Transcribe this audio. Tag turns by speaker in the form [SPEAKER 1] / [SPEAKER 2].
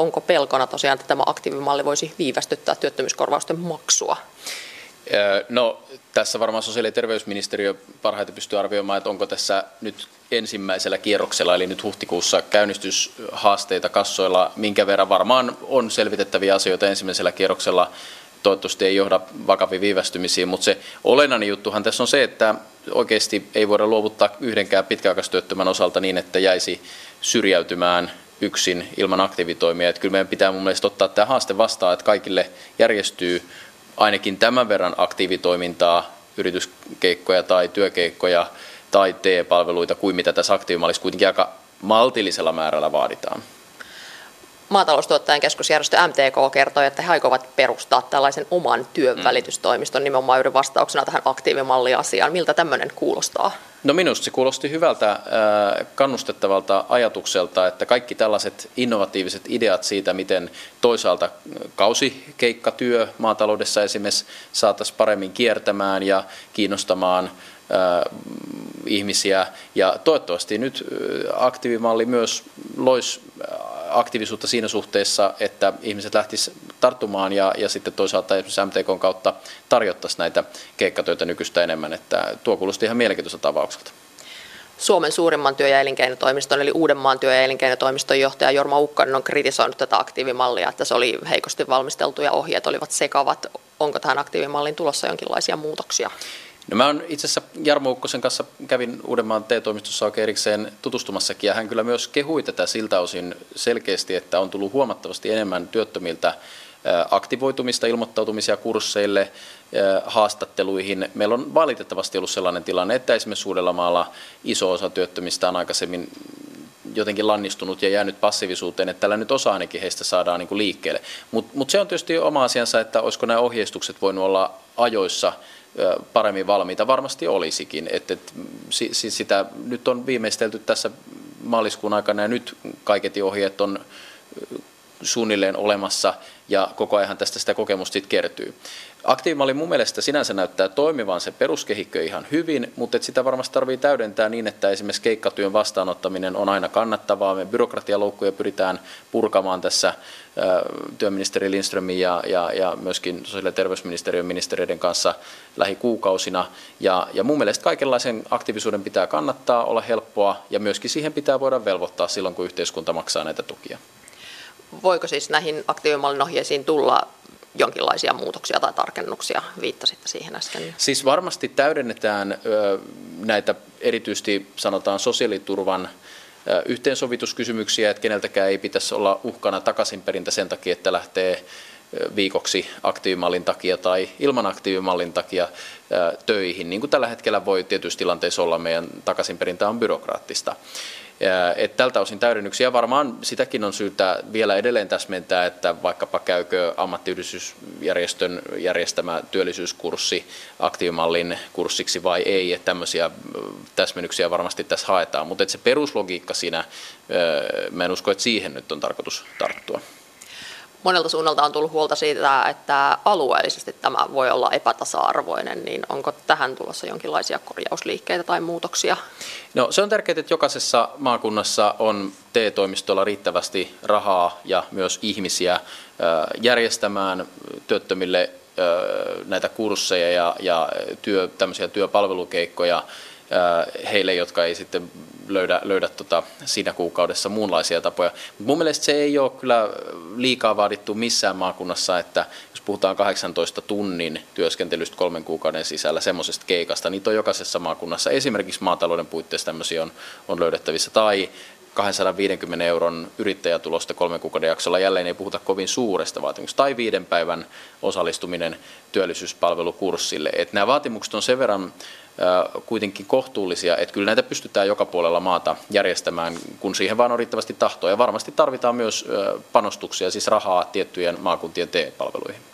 [SPEAKER 1] onko pelkona tosiaan, että tämä aktiivimalli voisi viivästyttää työttömyyskorvausten maksua?
[SPEAKER 2] No tässä varmaan sosiaali- ja terveysministeriö parhaiten pystyy arvioimaan, että onko tässä nyt ensimmäisellä kierroksella, eli nyt huhtikuussa käynnistyshaasteita kassoilla, minkä verran varmaan on selvitettäviä asioita ensimmäisellä kierroksella. Toivottavasti ei johda vakaviin viivästymisiin, mutta se olennainen juttuhan tässä on se, että oikeasti ei voida luovuttaa yhdenkään pitkäaikaistyöttömän osalta niin, että jäisi syrjäytymään yksin ilman aktiivitoimia. Että kyllä meidän pitää mun mielestä ottaa tämä haaste vastaan, että kaikille järjestyy ainakin tämän verran aktiivitoimintaa, yrityskeikkoja tai työkeikkoja tai TE-palveluita kuin mitä tässä aktiivimallissa kuitenkin aika maltillisella määrällä vaaditaan.
[SPEAKER 1] Maataloustuottajan keskusjärjestö MTK kertoi, että he aikovat perustaa tällaisen oman työnvälitystoimiston nimenomaan juuri vastauksena tähän aktiivimalliasiaan. Miltä tämmöinen kuulostaa?
[SPEAKER 2] No minusta se kuulosti hyvältä kannustettavalta ajatukselta, että kaikki tällaiset innovatiiviset ideat siitä, miten toisaalta kausikeikkatyö maataloudessa esimerkiksi saataisiin paremmin kiertämään ja kiinnostamaan ihmisiä. Ja toivottavasti nyt aktiivimalli myös loisi aktiivisuutta siinä suhteessa, että ihmiset lähtisivät tarttumaan ja, ja sitten toisaalta esimerkiksi MTKn kautta tarjottaisiin näitä keikkatöitä nykyistä enemmän. Että tuo kuulosti ihan mielenkiintoiselta tapaukselta.
[SPEAKER 1] Suomen suurimman työ- ja elinkeinotoimiston, eli Uudenmaan työ- ja elinkeinotoimiston johtaja Jorma Ukkonen on kritisoinut tätä aktiivimallia, että se oli heikosti valmisteltu ja ohjeet olivat sekavat. Onko tähän aktiivimallin tulossa jonkinlaisia muutoksia?
[SPEAKER 2] No mä itse asiassa Jarmo Ukkosen kanssa kävin Uudenmaan T-toimistossa oikein erikseen tutustumassakin ja hän kyllä myös kehui tätä siltä osin selkeästi, että on tullut huomattavasti enemmän työttömiltä aktivoitumista, ilmoittautumisia kursseille, haastatteluihin. Meillä on valitettavasti ollut sellainen tilanne, että esimerkiksi Uudellamaalla iso osa työttömistä on aikaisemmin jotenkin lannistunut ja jäänyt passiivisuuteen, että tällä nyt osa ainakin heistä saadaan niin kuin liikkeelle. Mutta mut se on tietysti oma asiansa, että olisiko nämä ohjeistukset voinut olla ajoissa paremmin valmiita. Varmasti olisikin. Että, että sitä nyt on viimeistelty tässä maaliskuun aikana ja nyt kaiketi ohjeet on suunnilleen olemassa ja koko ajan tästä sitä kokemusta sitten kertyy. Aktiivimalli mun mielestä sinänsä näyttää toimivan se peruskehikkö ihan hyvin, mutta et sitä varmasti tarvii täydentää niin, että esimerkiksi keikkatyön vastaanottaminen on aina kannattavaa. Me byrokratialoukkuja pyritään purkamaan tässä työministeri Lindströmin ja, ja, ja myöskin sosiaali- ja terveysministeriön ministeriöiden kanssa lähikuukausina. Ja, ja mun mielestä kaikenlaisen aktiivisuuden pitää kannattaa, olla helppoa ja myöskin siihen pitää voida velvoittaa silloin, kun yhteiskunta maksaa näitä tukia.
[SPEAKER 1] Voiko siis näihin aktiivimallin ohjeisiin tulla jonkinlaisia muutoksia tai tarkennuksia? Viittasitte siihen äsken.
[SPEAKER 2] Siis varmasti täydennetään näitä erityisesti sanotaan sosiaaliturvan yhteensovituskysymyksiä, että keneltäkään ei pitäisi olla uhkana takaisinperintä sen takia, että lähtee viikoksi aktiivimallin takia tai ilman aktiivimallin takia töihin. Niin kuin tällä hetkellä voi tietysti tilanteessa olla, meidän takaisinperintä on byrokraattista. Et tältä osin täydennyksiä varmaan sitäkin on syytä vielä edelleen täsmentää, että vaikkapa käykö ammattiyhdistysjärjestön järjestämä työllisyyskurssi aktiivimallin kurssiksi vai ei, että tämmöisiä täsmennyksiä varmasti tässä haetaan, mutta se peruslogiikka siinä, mä en usko, että siihen nyt on tarkoitus tarttua
[SPEAKER 1] monelta suunnalta on tullut huolta siitä, että alueellisesti tämä voi olla epätasa-arvoinen, niin onko tähän tulossa jonkinlaisia korjausliikkeitä tai muutoksia?
[SPEAKER 2] No se on tärkeää, että jokaisessa maakunnassa on TE-toimistolla riittävästi rahaa ja myös ihmisiä järjestämään työttömille näitä kursseja ja, ja työ, tämmöisiä työpalvelukeikkoja heille, jotka ei sitten löydä, löydä tota siinä kuukaudessa muunlaisia tapoja. Mut mun mielestä se ei ole kyllä liikaa vaadittu missään maakunnassa, että jos puhutaan 18 tunnin työskentelystä kolmen kuukauden sisällä semmoisesta keikasta, niin on jokaisessa maakunnassa esimerkiksi maatalouden puitteissa tämmöisiä on, on löydettävissä. Tai 250 euron yrittäjätulosta kolmen kuukauden jaksolla jälleen ei puhuta kovin suuresta vaatimuksesta, tai viiden päivän osallistuminen työllisyyspalvelukurssille. Et nämä vaatimukset on sen verran kuitenkin kohtuullisia, että kyllä näitä pystytään joka puolella maata järjestämään, kun siihen vaan on riittävästi tahtoa. Ja varmasti tarvitaan myös panostuksia, siis rahaa tiettyjen maakuntien TE-palveluihin.